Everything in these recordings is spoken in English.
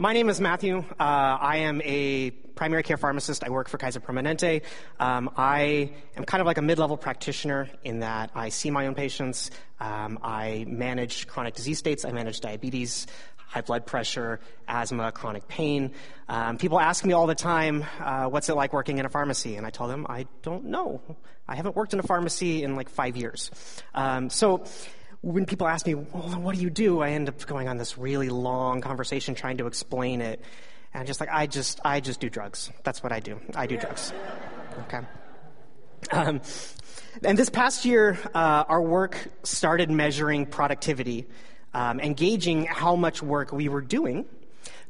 my name is Matthew. Uh, I am a primary care pharmacist. I work for Kaiser Permanente. Um, I am kind of like a mid level practitioner in that I see my own patients. Um, I manage chronic disease states. I manage diabetes, high blood pressure, asthma, chronic pain. Um, people ask me all the time, uh, what's it like working in a pharmacy? And I tell them, I don't know. I haven't worked in a pharmacy in like five years. Um, so, when people ask me, well, what do you do? I end up going on this really long conversation trying to explain it. And just like, I just, I just do drugs. That's what I do. I do drugs. Okay. Um, and this past year, uh, our work started measuring productivity um, and gauging how much work we were doing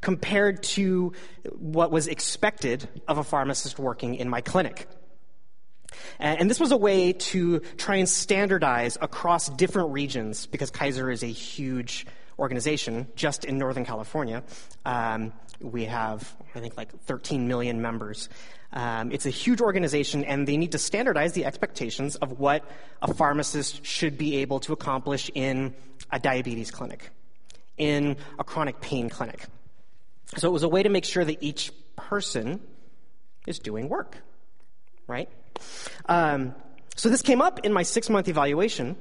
compared to what was expected of a pharmacist working in my clinic. And this was a way to try and standardize across different regions because Kaiser is a huge organization just in Northern California. Um, we have, I think, like 13 million members. Um, it's a huge organization, and they need to standardize the expectations of what a pharmacist should be able to accomplish in a diabetes clinic, in a chronic pain clinic. So it was a way to make sure that each person is doing work, right? Um, so this came up in my six month evaluation.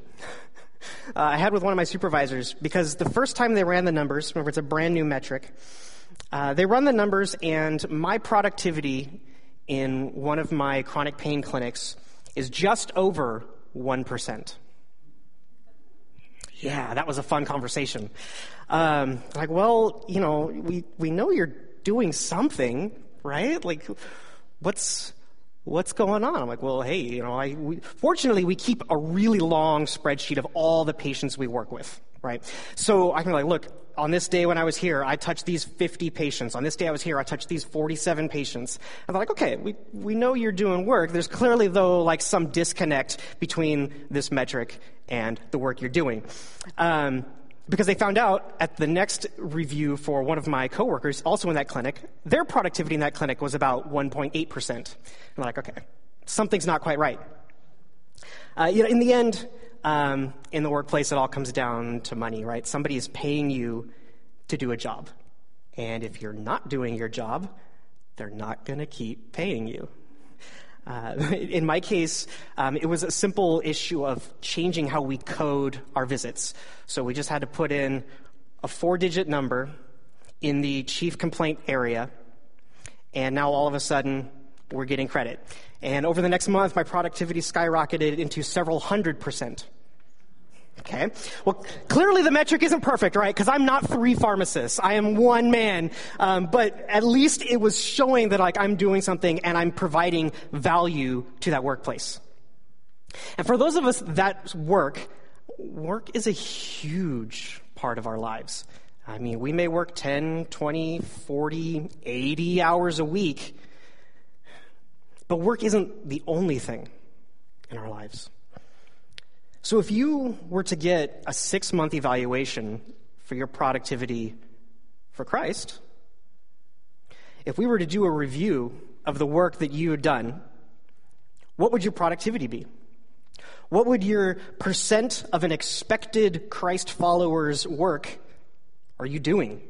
Uh, I had with one of my supervisors because the first time they ran the numbers, remember it's a brand new metric, uh, they run the numbers and my productivity in one of my chronic pain clinics is just over 1%. Yeah, that was a fun conversation. Um, like, well, you know, we, we know you're doing something, right? Like, what's, what's going on? I'm like, well, hey, you know, I, we, fortunately, we keep a really long spreadsheet of all the patients we work with, right? So I can be like, look, on this day when I was here, I touched these 50 patients. On this day I was here, I touched these 47 patients. And they're like, okay, we, we know you're doing work. There's clearly, though, like some disconnect between this metric and the work you're doing. Um, because they found out at the next review for one of my coworkers, also in that clinic, their productivity in that clinic was about 1.8%. I'm like, okay, something's not quite right. Uh, you know, in the end, um, in the workplace, it all comes down to money, right? Somebody is paying you to do a job. And if you're not doing your job, they're not going to keep paying you. Uh, in my case, um, it was a simple issue of changing how we code our visits. So we just had to put in a four digit number in the chief complaint area, and now all of a sudden, we're getting credit. And over the next month, my productivity skyrocketed into several hundred percent. Okay. Well, clearly the metric isn't perfect, right? Because I'm not three pharmacists. I am one man. Um, but at least it was showing that like I'm doing something and I'm providing value to that workplace. And for those of us that work, work is a huge part of our lives. I mean, we may work 10, 20, 40, 80 hours a week, but work isn't the only thing in our lives. So if you were to get a six month evaluation for your productivity for Christ, if we were to do a review of the work that you had done, what would your productivity be? What would your percent of an expected Christ follower's work are you doing?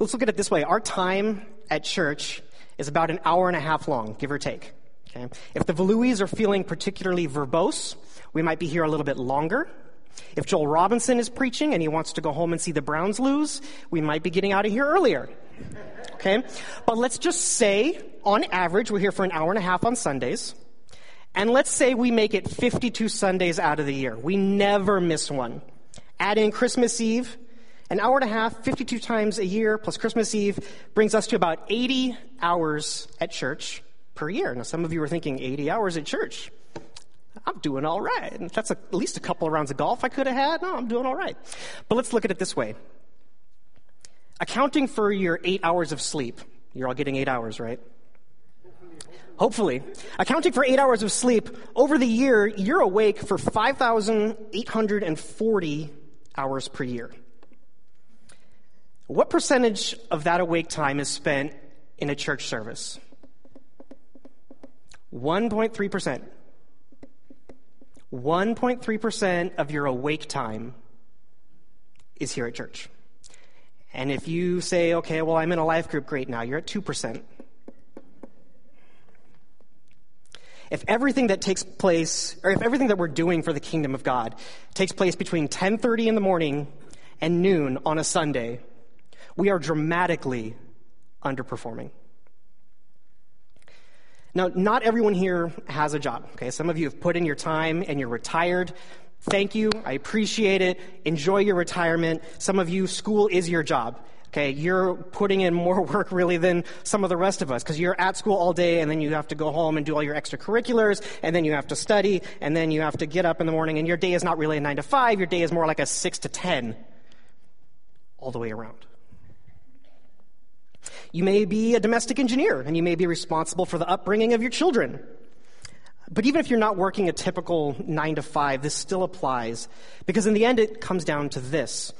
Let's look at it this way. Our time at church is about an hour and a half long, give or take. Okay? If the Valuis are feeling particularly verbose, we might be here a little bit longer. If Joel Robinson is preaching and he wants to go home and see the Browns lose, we might be getting out of here earlier. Okay? But let's just say, on average, we're here for an hour and a half on Sundays. And let's say we make it 52 Sundays out of the year. We never miss one. Add in Christmas Eve, an hour and a half, 52 times a year, plus Christmas Eve, brings us to about 80 hours at church per year. Now, some of you are thinking 80 hours at church. I'm doing all right. That's at least a couple of rounds of golf I could have had. No, I'm doing all right. But let's look at it this way. Accounting for your eight hours of sleep, you're all getting eight hours, right? Hopefully. Accounting for eight hours of sleep, over the year, you're awake for 5,840 hours per year. What percentage of that awake time is spent in a church service? 1.3%. 1.3% of your awake time is here at church. And if you say, okay, well, I'm in a life group, great, now you're at 2%. If everything that takes place, or if everything that we're doing for the kingdom of God takes place between 10:30 in the morning and noon on a Sunday, we are dramatically underperforming. Now, not everyone here has a job. Okay, some of you have put in your time and you're retired. Thank you. I appreciate it. Enjoy your retirement. Some of you, school is your job. Okay, you're putting in more work really than some of the rest of us because you're at school all day and then you have to go home and do all your extracurriculars and then you have to study and then you have to get up in the morning and your day is not really a nine to five, your day is more like a six to ten all the way around. You may be a domestic engineer and you may be responsible for the upbringing of your children. But even if you're not working a typical nine to five, this still applies because in the end it comes down to this.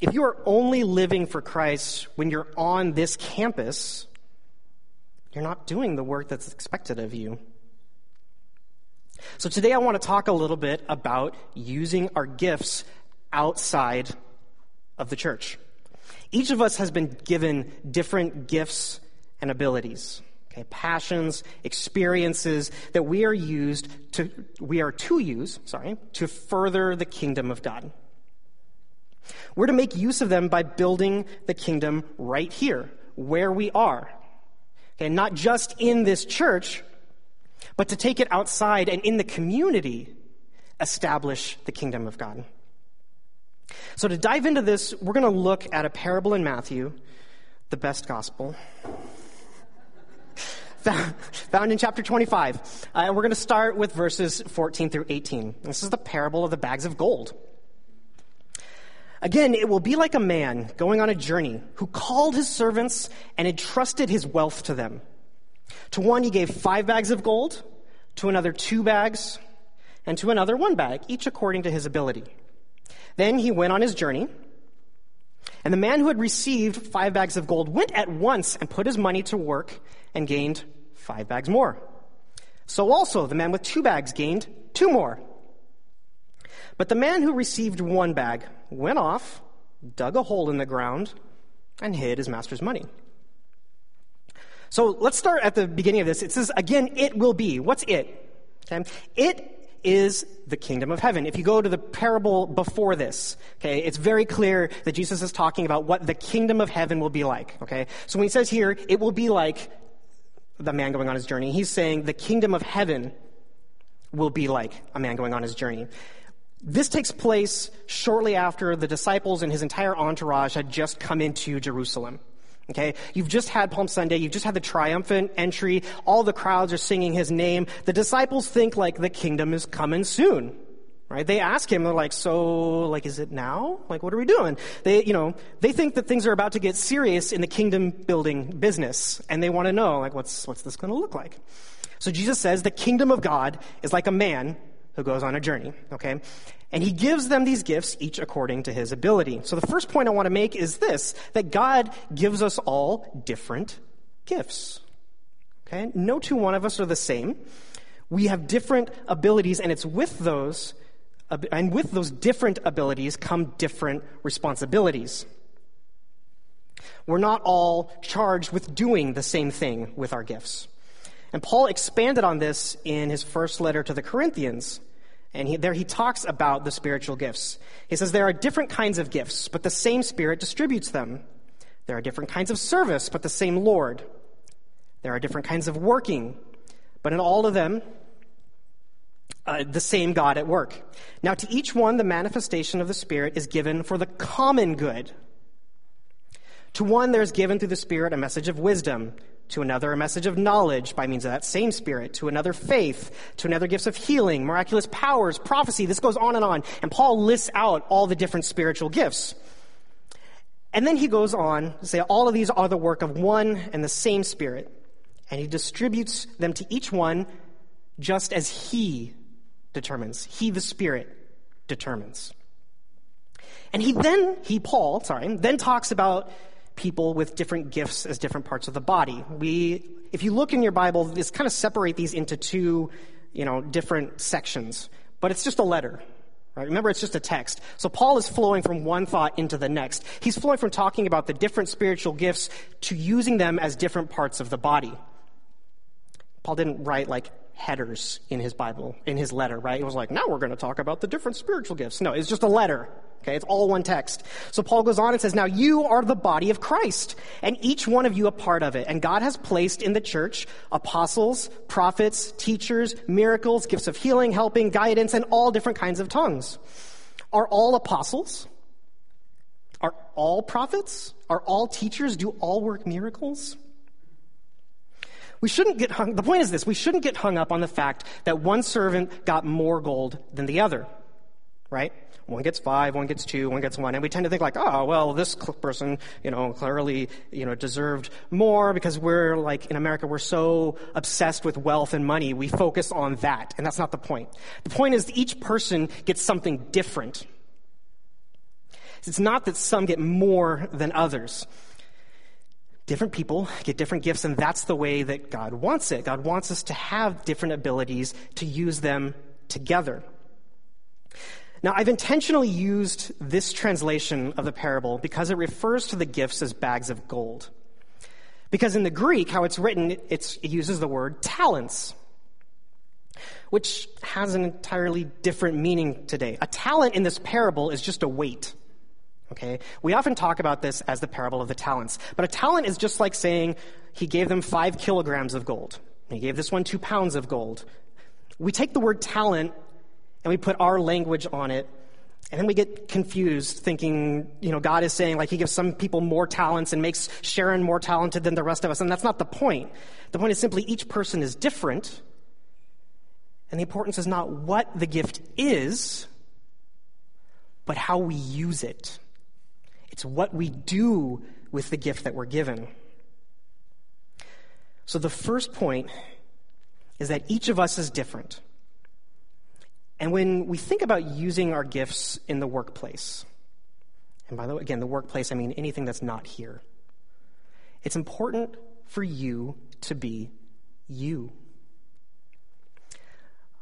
If you are only living for Christ when you're on this campus, you're not doing the work that's expected of you. So today I want to talk a little bit about using our gifts outside of the church. Each of us has been given different gifts and abilities, okay, passions, experiences that we are used to we are to use, sorry, to further the kingdom of God. We're to make use of them by building the kingdom right here, where we are. Okay, not just in this church, but to take it outside and in the community, establish the kingdom of God. So, to dive into this, we're going to look at a parable in Matthew, the best gospel, found in chapter 25. Uh, and we're going to start with verses 14 through 18. This is the parable of the bags of gold. Again, it will be like a man going on a journey who called his servants and entrusted his wealth to them. To one, he gave five bags of gold, to another, two bags, and to another, one bag, each according to his ability. Then he went on his journey. And the man who had received five bags of gold went at once and put his money to work and gained five bags more. So also the man with two bags gained two more. But the man who received one bag went off, dug a hole in the ground, and hid his master's money. So let's start at the beginning of this. It says, again, it will be. What's it? Okay. It is the kingdom of heaven. If you go to the parable before this, okay, it's very clear that Jesus is talking about what the kingdom of heaven will be like, okay? So when he says here, it will be like the man going on his journey, he's saying the kingdom of heaven will be like a man going on his journey. This takes place shortly after the disciples and his entire entourage had just come into Jerusalem. Okay? You've just had Palm Sunday. You've just had the triumphant entry. All the crowds are singing his name. The disciples think like the kingdom is coming soon. Right? They ask him, they're like, so, like, is it now? Like, what are we doing? They, you know, they think that things are about to get serious in the kingdom building business. And they want to know, like, what's, what's this going to look like? So Jesus says the kingdom of God is like a man who goes on a journey. Okay? And he gives them these gifts, each according to his ability. So the first point I want to make is this, that God gives us all different gifts. Okay? No two one of us are the same. We have different abilities, and it's with those, and with those different abilities come different responsibilities. We're not all charged with doing the same thing with our gifts. And Paul expanded on this in his first letter to the Corinthians. And he, there he talks about the spiritual gifts. He says there are different kinds of gifts, but the same Spirit distributes them. There are different kinds of service, but the same Lord. There are different kinds of working, but in all of them, uh, the same God at work. Now, to each one, the manifestation of the Spirit is given for the common good. To one, there's given through the Spirit a message of wisdom to another a message of knowledge by means of that same spirit, to another faith, to another gifts of healing, miraculous powers, prophecy. This goes on and on. And Paul lists out all the different spiritual gifts. And then he goes on to say all of these are the work of one and the same spirit. And he distributes them to each one just as he determines. He, the spirit, determines. And he then, he, Paul, sorry, then talks about people with different gifts as different parts of the body. We, if you look in your Bible, just kind of separate these into two, you know, different sections. But it's just a letter, Right? Remember, it's just a text. So Paul is flowing from one thought into the next. He's flowing from talking about the different spiritual gifts to using them as different parts of the body. Paul didn't write like headers in his Bible, in his letter, right? It was like, now we're going to talk about the different spiritual gifts. No, it's just a letter. Okay, it's all one text. So Paul goes on and says, Now you are the body of Christ, and each one of you a part of it. And God has placed in the church apostles, prophets, teachers, miracles, gifts of healing, helping, guidance, and all different kinds of tongues. Are all apostles? Are all prophets? Are all teachers? Do all work miracles? We shouldn't get hung, the point is this, we shouldn't get hung up on the fact that one servant got more gold than the other, right? One gets five, one gets two, one gets one. And we tend to think like, oh, well, this person, you know, clearly, you know, deserved more because we're like, in America, we're so obsessed with wealth and money. We focus on that. And that's not the point. The point is each person gets something different. It's not that some get more than others. Different people get different gifts, and that's the way that God wants it. God wants us to have different abilities to use them together. Now, I've intentionally used this translation of the parable because it refers to the gifts as bags of gold. Because in the Greek, how it's written, it's, it uses the word talents, which has an entirely different meaning today. A talent in this parable is just a weight. Okay? We often talk about this as the parable of the talents. But a talent is just like saying he gave them five kilograms of gold. He gave this one two pounds of gold. We take the word talent and we put our language on it. And then we get confused thinking, you know, God is saying like he gives some people more talents and makes Sharon more talented than the rest of us. And that's not the point. The point is simply each person is different. And the importance is not what the gift is, but how we use it. It's what we do with the gift that we're given. So the first point is that each of us is different. And when we think about using our gifts in the workplace, and by the way, again, the workplace, I mean anything that's not here, it's important for you to be you.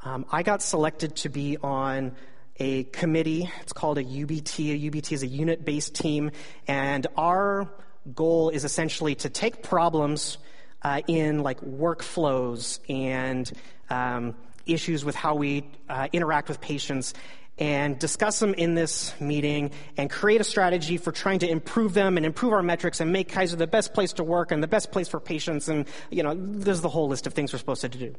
Um, I got selected to be on a committee. It's called a UBT. A UBT is a unit based team. And our goal is essentially to take problems uh, in like workflows and um, issues with how we uh, interact with patients and discuss them in this meeting and create a strategy for trying to improve them and improve our metrics and make Kaiser the best place to work and the best place for patients. And, you know, there's the whole list of things we're supposed to do.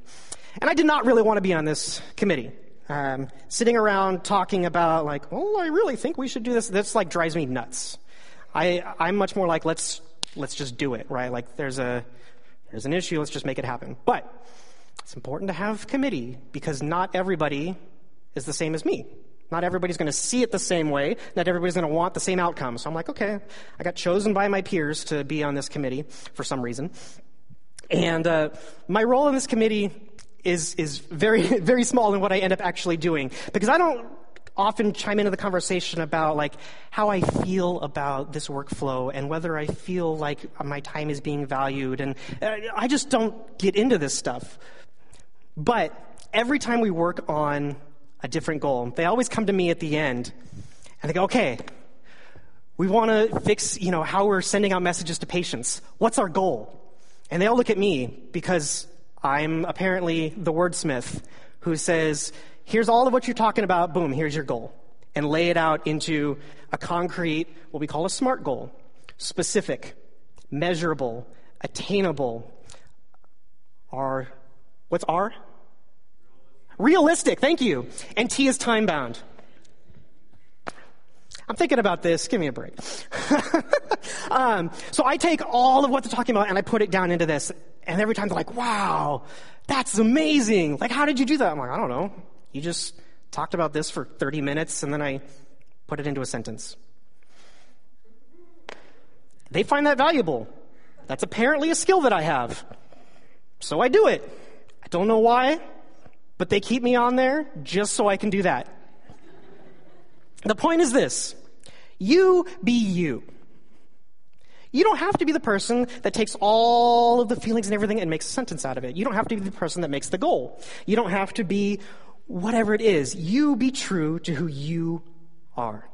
And I did not really want to be on this committee. Um, sitting around talking about like, well, I really think we should do this. This like drives me nuts. I, I'm much more like, let's, let's just do it, right? Like there's a, there's an issue. Let's just make it happen. But it's important to have committee because not everybody is the same as me. Not everybody's going to see it the same way. Not everybody's going to want the same outcome. So I'm like, okay, I got chosen by my peers to be on this committee for some reason. And uh, my role in this committee is, is very, very small in what I end up actually doing because I don't often chime into the conversation about like how I feel about this workflow and whether I feel like my time is being valued. And uh, I just don't get into this stuff. But every time we work on a different goal, they always come to me at the end and they go, okay, we want to fix, you know, how we're sending out messages to patients. What's our goal? And they all look at me because I'm apparently the wordsmith who says, here's all of what you're talking about, boom, here's your goal. And lay it out into a concrete, what we call a SMART goal. Specific, measurable, attainable. Our, what's R? Realistic, thank you. And T is time bound. I'm thinking about this. Give me a break. um, so I take all of what they're talking about and I put it down into this. And every time they're like, wow, that's amazing. Like, how did you do that? I'm like, I don't know. You just talked about this for 30 minutes and then I put it into a sentence. They find that valuable. That's apparently a skill that I have. So I do it. I don't know why. But they keep me on there just so I can do that. The point is this you be you. You don't have to be the person that takes all of the feelings and everything and makes a sentence out of it. You don't have to be the person that makes the goal. You don't have to be whatever it is, you be true to who you are.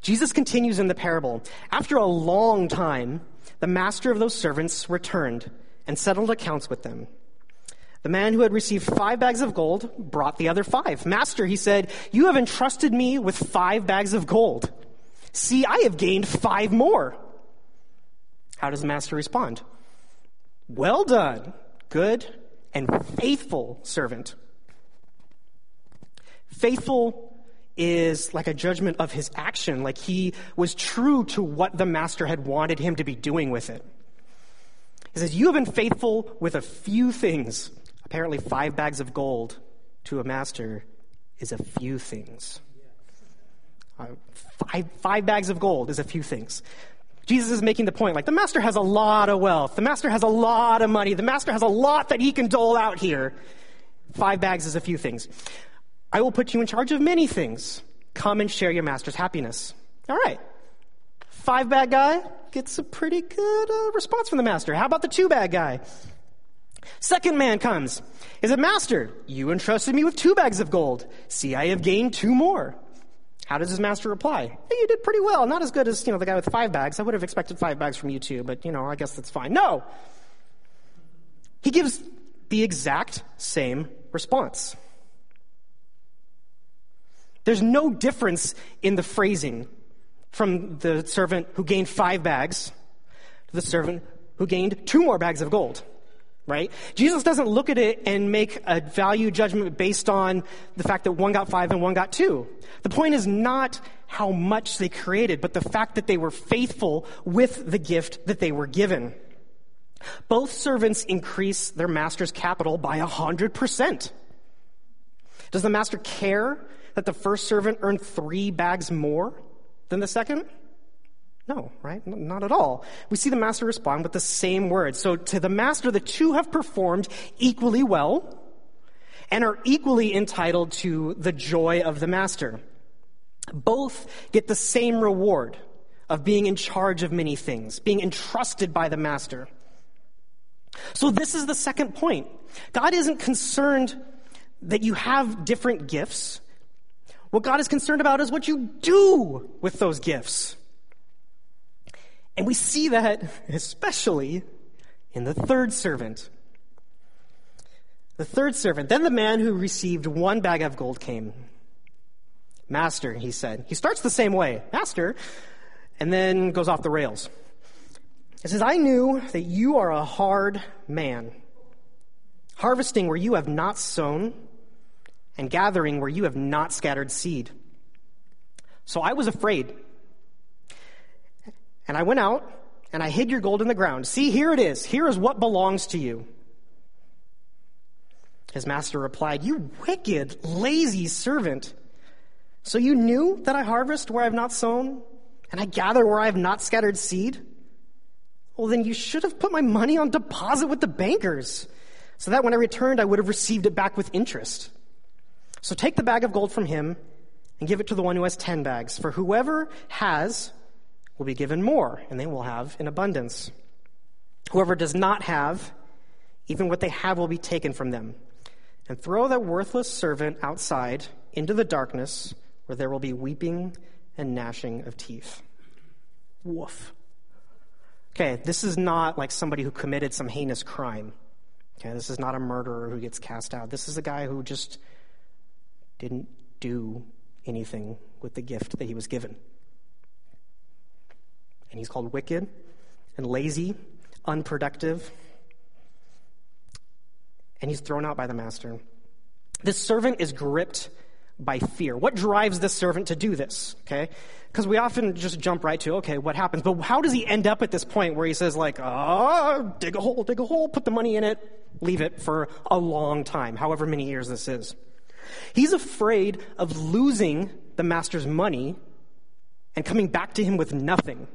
Jesus continues in the parable. After a long time, the master of those servants returned and settled accounts with them. The man who had received five bags of gold brought the other five. Master, he said, you have entrusted me with five bags of gold. See, I have gained five more. How does the master respond? Well done, good and faithful servant. Faithful is like a judgment of his action, like he was true to what the master had wanted him to be doing with it. He says, You have been faithful with a few things. Apparently, five bags of gold to a master is a few things. Uh, five, five bags of gold is a few things. Jesus is making the point like the master has a lot of wealth, the master has a lot of money, the master has a lot that he can dole out here. Five bags is a few things. I will put you in charge of many things. Come and share your master's happiness. All right. Five bag guy gets a pretty good uh, response from the master. How about the two bag guy? Second man comes. Is it master? You entrusted me with two bags of gold. See, I have gained two more. How does his master reply? Hey, you did pretty well. Not as good as, you know, the guy with five bags. I would have expected five bags from you too, but, you know, I guess that's fine. No! He gives the exact same response. There's no difference in the phrasing from the servant who gained five bags to the servant who gained two more bags of gold right? Jesus doesn't look at it and make a value judgment based on the fact that one got five and one got two. The point is not how much they created, but the fact that they were faithful with the gift that they were given. Both servants increase their master's capital by a hundred percent. Does the master care that the first servant earned three bags more than the second? No, right? Not at all. We see the master respond with the same words. So to the master, the two have performed equally well and are equally entitled to the joy of the master. Both get the same reward of being in charge of many things, being entrusted by the master. So this is the second point. God isn't concerned that you have different gifts. What God is concerned about is what you do with those gifts. And we see that especially in the third servant. The third servant. Then the man who received one bag of gold came. Master, he said. He starts the same way. Master. And then goes off the rails. It says, I knew that you are a hard man, harvesting where you have not sown, and gathering where you have not scattered seed. So I was afraid and I went out and I hid your gold in the ground. See, here it is. Here is what belongs to you. His master replied, You wicked, lazy servant. So you knew that I harvest where I have not sown, and I gather where I have not scattered seed? Well, then you should have put my money on deposit with the bankers, so that when I returned, I would have received it back with interest. So take the bag of gold from him and give it to the one who has ten bags. For whoever has, will be given more, and they will have in abundance. Whoever does not have, even what they have will be taken from them. And throw that worthless servant outside into the darkness, where there will be weeping and gnashing of teeth. Woof. Okay, this is not like somebody who committed some heinous crime. Okay, this is not a murderer who gets cast out. This is a guy who just didn't do anything with the gift that he was given and he's called wicked and lazy, unproductive, and he's thrown out by the master. This servant is gripped by fear. What drives this servant to do this? Okay? Because we often just jump right to, okay, what happens? But how does he end up at this point where he says, like, oh, dig a hole, dig a hole, put the money in it, leave it for a long time, however many years this is? He's afraid of losing the master's money and coming back to him with nothing.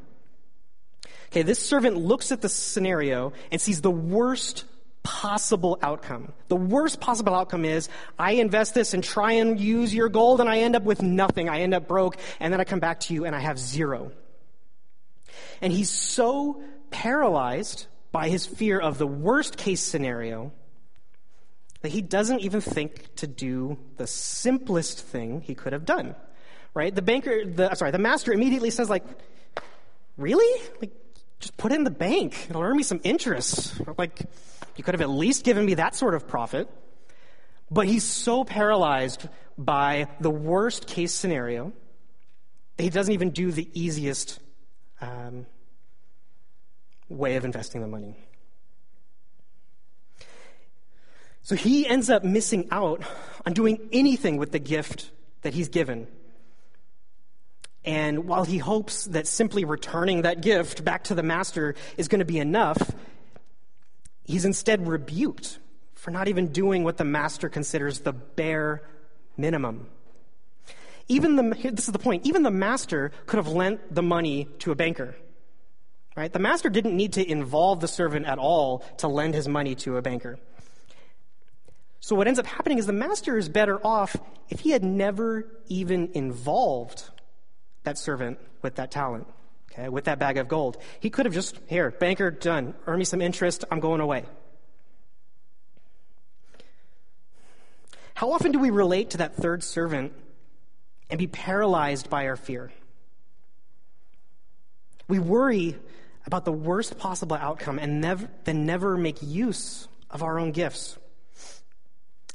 Okay, this servant looks at the scenario and sees the worst possible outcome. The worst possible outcome is I invest this and try and use your gold and I end up with nothing. I end up broke and then I come back to you and I have zero. And he's so paralyzed by his fear of the worst case scenario that he doesn't even think to do the simplest thing he could have done. Right? The banker, the, sorry, the master immediately says like, really? Like, just put it in the bank. It'll earn me some interest. Like, you could have at least given me that sort of profit. But he's so paralyzed by the worst case scenario that he doesn't even do the easiest um, way of investing the money. So he ends up missing out on doing anything with the gift that he's given. And while he hopes that simply returning that gift back to the master is going to be enough, he's instead rebuked for not even doing what the master considers the bare minimum. Even the, this is the point, even the master could have lent the money to a banker. Right? The master didn't need to involve the servant at all to lend his money to a banker. So what ends up happening is the master is better off if he had never even involved that servant with that talent, okay, with that bag of gold. He could have just, here, banker, done. Earn me some interest. I'm going away. How often do we relate to that third servant and be paralyzed by our fear? We worry about the worst possible outcome and never, then never make use of our own gifts.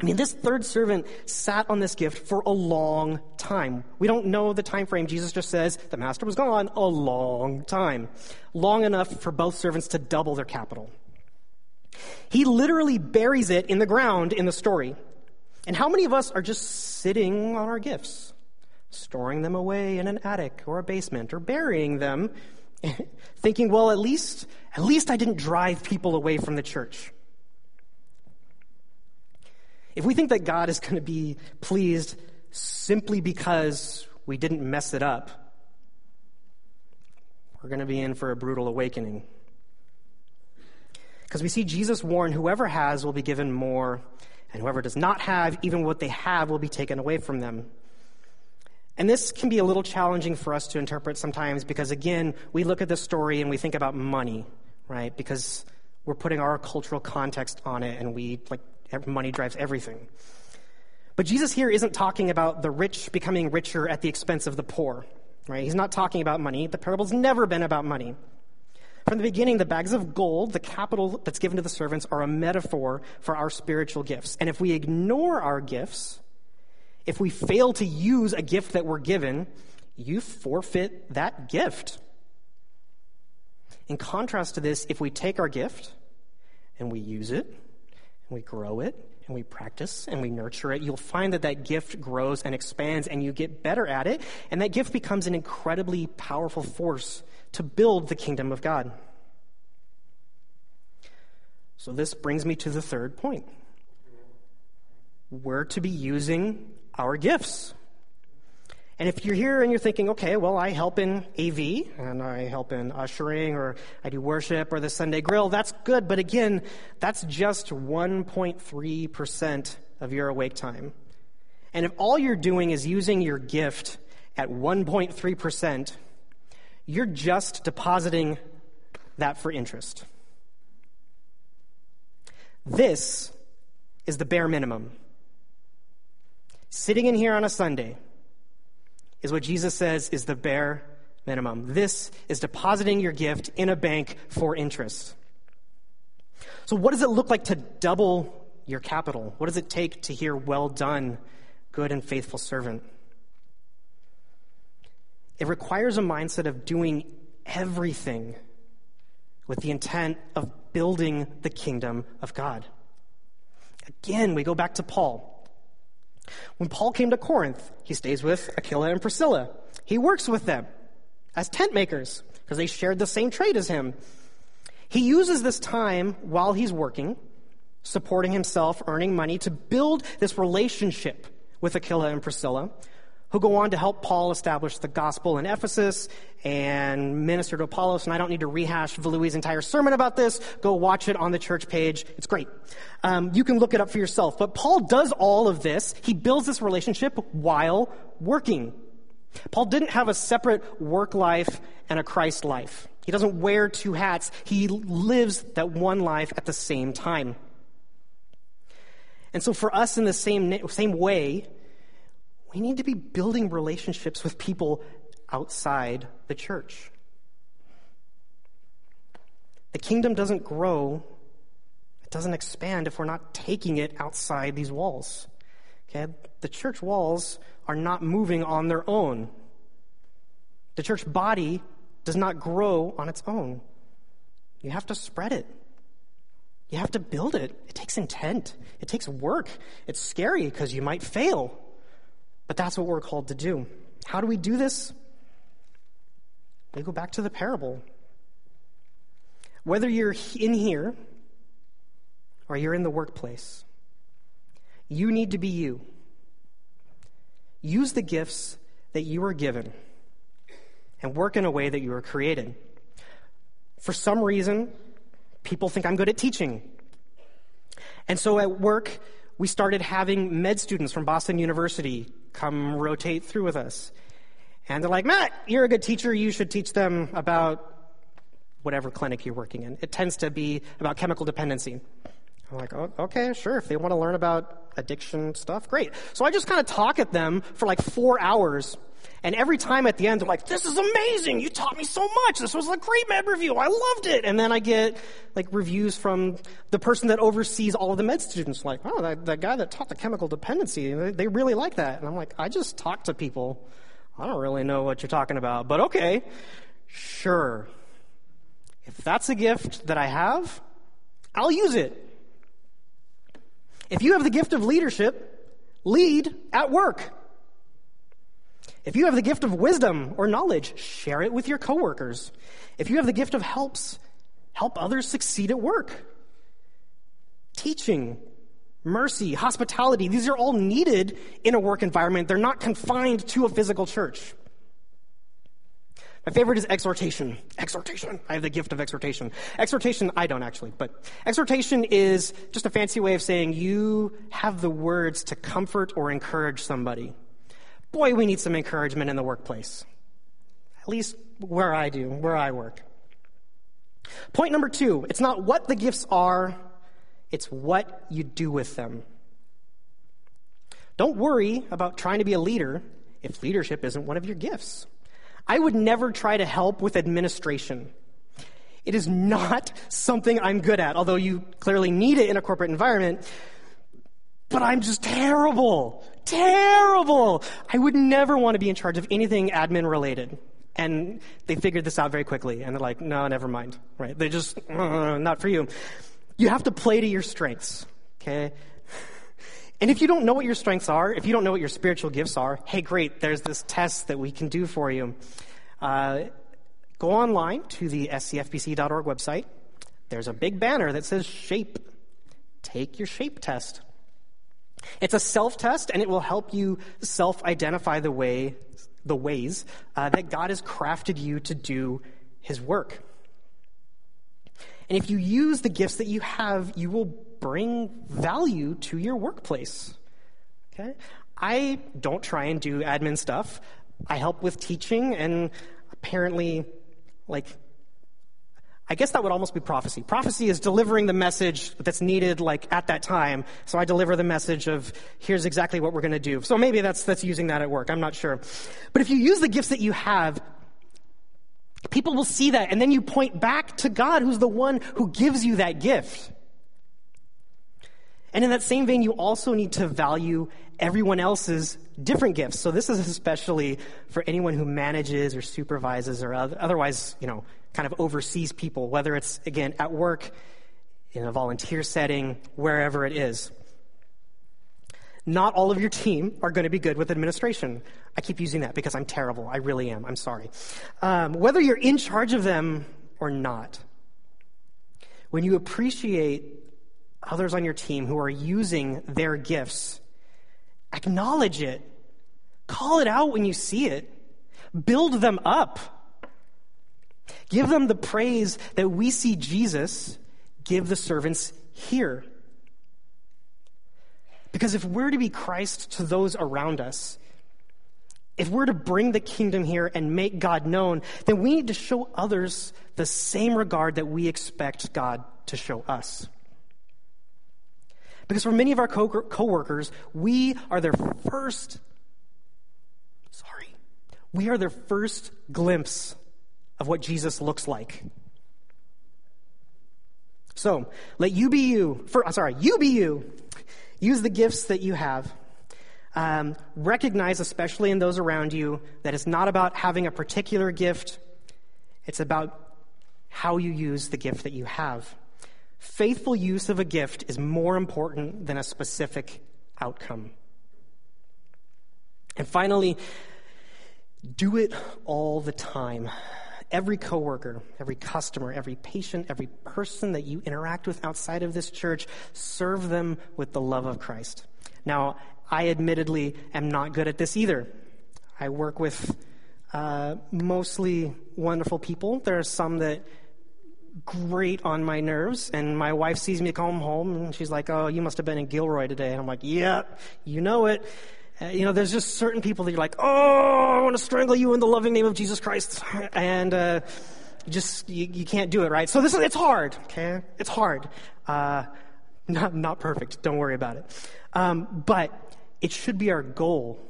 I mean, this third servant sat on this gift for a long time. We don't know the time frame. Jesus just says the master was gone a long time. Long enough for both servants to double their capital. He literally buries it in the ground in the story. And how many of us are just sitting on our gifts, storing them away in an attic or a basement, or burying them, thinking, well, at least, at least I didn't drive people away from the church. If we think that God is going to be pleased simply because we didn't mess it up, we're going to be in for a brutal awakening. Because we see Jesus warn whoever has will be given more, and whoever does not have, even what they have, will be taken away from them. And this can be a little challenging for us to interpret sometimes because, again, we look at this story and we think about money, right? Because we're putting our cultural context on it and we like money drives everything. But Jesus here isn't talking about the rich becoming richer at the expense of the poor, right? He's not talking about money. The parable's never been about money. From the beginning, the bags of gold, the capital that's given to the servants, are a metaphor for our spiritual gifts. And if we ignore our gifts, if we fail to use a gift that we're given, you forfeit that gift. In contrast to this, if we take our gift and we use it, and we grow it and we practice and we nurture it, you'll find that that gift grows and expands and you get better at it. And that gift becomes an incredibly powerful force to build the kingdom of God. So this brings me to the third point. We're to be using our gifts. And if you're here and you're thinking, okay, well, I help in AV and I help in ushering or I do worship or the Sunday grill, that's good. But again, that's just 1.3% of your awake time. And if all you're doing is using your gift at 1.3%, you're just depositing that for interest. This is the bare minimum. Sitting in here on a Sunday, is what Jesus says is the bare minimum. This is depositing your gift in a bank for interest. So, what does it look like to double your capital? What does it take to hear, well done, good and faithful servant? It requires a mindset of doing everything with the intent of building the kingdom of God. Again, we go back to Paul. When Paul came to Corinth, he stays with Aquila and Priscilla. He works with them as tent makers because they shared the same trade as him. He uses this time while he's working, supporting himself, earning money to build this relationship with Aquila and Priscilla who go on to help Paul establish the gospel in Ephesus and minister to Apollos. And I don't need to rehash Valoui's entire sermon about this. Go watch it on the church page. It's great. Um, you can look it up for yourself. But Paul does all of this. He builds this relationship while working. Paul didn't have a separate work life and a Christ life. He doesn't wear two hats. He lives that one life at the same time. And so for us in the same, same way, we need to be building relationships with people outside the church. The kingdom doesn't grow, it doesn't expand if we're not taking it outside these walls. Okay? The church walls are not moving on their own. The church body does not grow on its own. You have to spread it. You have to build it. It takes intent. It takes work. It's scary because you might fail. But that's what we're called to do. How do we do this? We go back to the parable. Whether you're in here or you're in the workplace, you need to be you. Use the gifts that you were given and work in a way that you were created. For some reason, people think I'm good at teaching. And so at work, we started having med students from Boston University come rotate through with us. And they're like, Matt, you're a good teacher. You should teach them about whatever clinic you're working in. It tends to be about chemical dependency. I'm like, oh, okay, sure. If they want to learn about addiction stuff, great. So I just kind of talk at them for like four hours. And every time at the end, they're like, this is amazing. You taught me so much. This was a great med review. I loved it. And then I get like reviews from the person that oversees all of the med students like, oh, that, that guy that taught the chemical dependency, they, they really like that. And I'm like, I just talk to people. I don't really know what you're talking about, but okay, sure. If that's a gift that I have, I'll use it. If you have the gift of leadership, lead at work. If you have the gift of wisdom or knowledge, share it with your coworkers. If you have the gift of helps, help others succeed at work. Teaching, mercy, hospitality, these are all needed in a work environment. They're not confined to a physical church. My favorite is exhortation. Exhortation. I have the gift of exhortation. Exhortation, I don't actually, but exhortation is just a fancy way of saying you have the words to comfort or encourage somebody. Boy, we need some encouragement in the workplace. At least where I do, where I work. Point number two it's not what the gifts are, it's what you do with them. Don't worry about trying to be a leader if leadership isn't one of your gifts. I would never try to help with administration. It is not something I'm good at, although you clearly need it in a corporate environment. But I'm just terrible. Terrible. I would never want to be in charge of anything admin related. And they figured this out very quickly. And they're like, no, never mind. Right? They just, uh, not for you. You have to play to your strengths. Okay? And if you don't know what your strengths are, if you don't know what your spiritual gifts are, hey, great, there's this test that we can do for you. Uh, go online to the scfbc.org website. There's a big banner that says shape. Take your shape test. It's a self test, and it will help you self identify the way, the ways uh, that God has crafted you to do His work. And if you use the gifts that you have, you will bring value to your workplace. Okay? I don't try and do admin stuff. I help with teaching and apparently like I guess that would almost be prophecy. Prophecy is delivering the message that's needed like at that time. So I deliver the message of here's exactly what we're going to do. So maybe that's that's using that at work. I'm not sure. But if you use the gifts that you have, people will see that and then you point back to God who's the one who gives you that gift. And in that same vein, you also need to value everyone else's different gifts. So this is especially for anyone who manages or supervises or otherwise, you know, kind of oversees people, whether it's, again, at work, in a volunteer setting, wherever it is. Not all of your team are going to be good with administration. I keep using that because I'm terrible. I really am. I'm sorry. Um, whether you're in charge of them or not, when you appreciate others on your team who are using their gifts, acknowledge it. Call it out when you see it. Build them up. Give them the praise that we see Jesus give the servants here. Because if we're to be Christ to those around us, if we're to bring the kingdom here and make God known, then we need to show others the same regard that we expect God to show us. Because for many of our co- coworkers, we are their first, sorry, we are their first glimpse of what Jesus looks like. So, let you be you. For, sorry, you be you. Use the gifts that you have. Um, recognize, especially in those around you, that it's not about having a particular gift, it's about how you use the gift that you have. Faithful use of a gift is more important than a specific outcome. And finally, do it all the time. Every coworker, every customer, every patient, every person that you interact with outside of this church, serve them with the love of Christ. Now, I admittedly am not good at this either. I work with uh, mostly wonderful people. There are some that grate on my nerves, and my wife sees me come home, and she's like, "Oh, you must have been in Gilroy today." And I'm like, "Yeah, you know it." Uh, you know, there's just certain people that you're like, "Oh, I want to strangle you in the loving name of Jesus Christ," and uh, just you, you, can't do it, right? So this is it's hard. Okay, it's hard. Uh, not not perfect. Don't worry about it. Um, but it should be our goal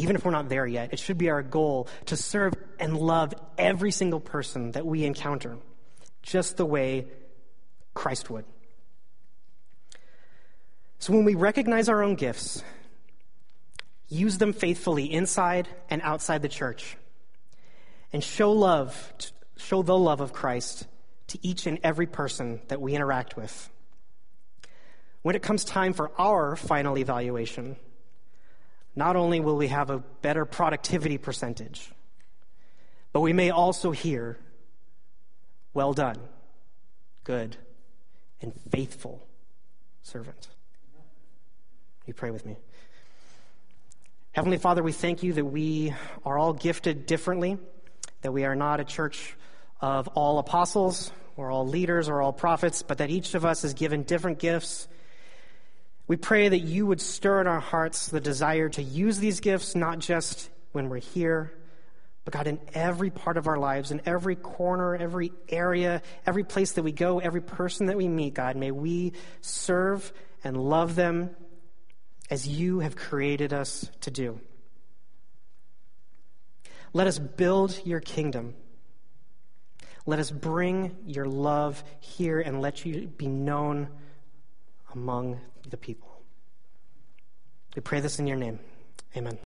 even if we're not there yet, it should be our goal to serve and love every single person that we encounter, just the way Christ would. So when we recognize our own gifts, use them faithfully inside and outside the church, and show love, show the love of Christ to each and every person that we interact with. When it comes time for our final evaluation, not only will we have a better productivity percentage, but we may also hear, Well done, good, and faithful servant. You pray with me. Heavenly Father, we thank you that we are all gifted differently, that we are not a church of all apostles or all leaders or all prophets, but that each of us is given different gifts. We pray that you would stir in our hearts the desire to use these gifts, not just when we're here, but God, in every part of our lives, in every corner, every area, every place that we go, every person that we meet, God, may we serve and love them as you have created us to do. Let us build your kingdom. Let us bring your love here and let you be known among the people. We pray this in your name. Amen.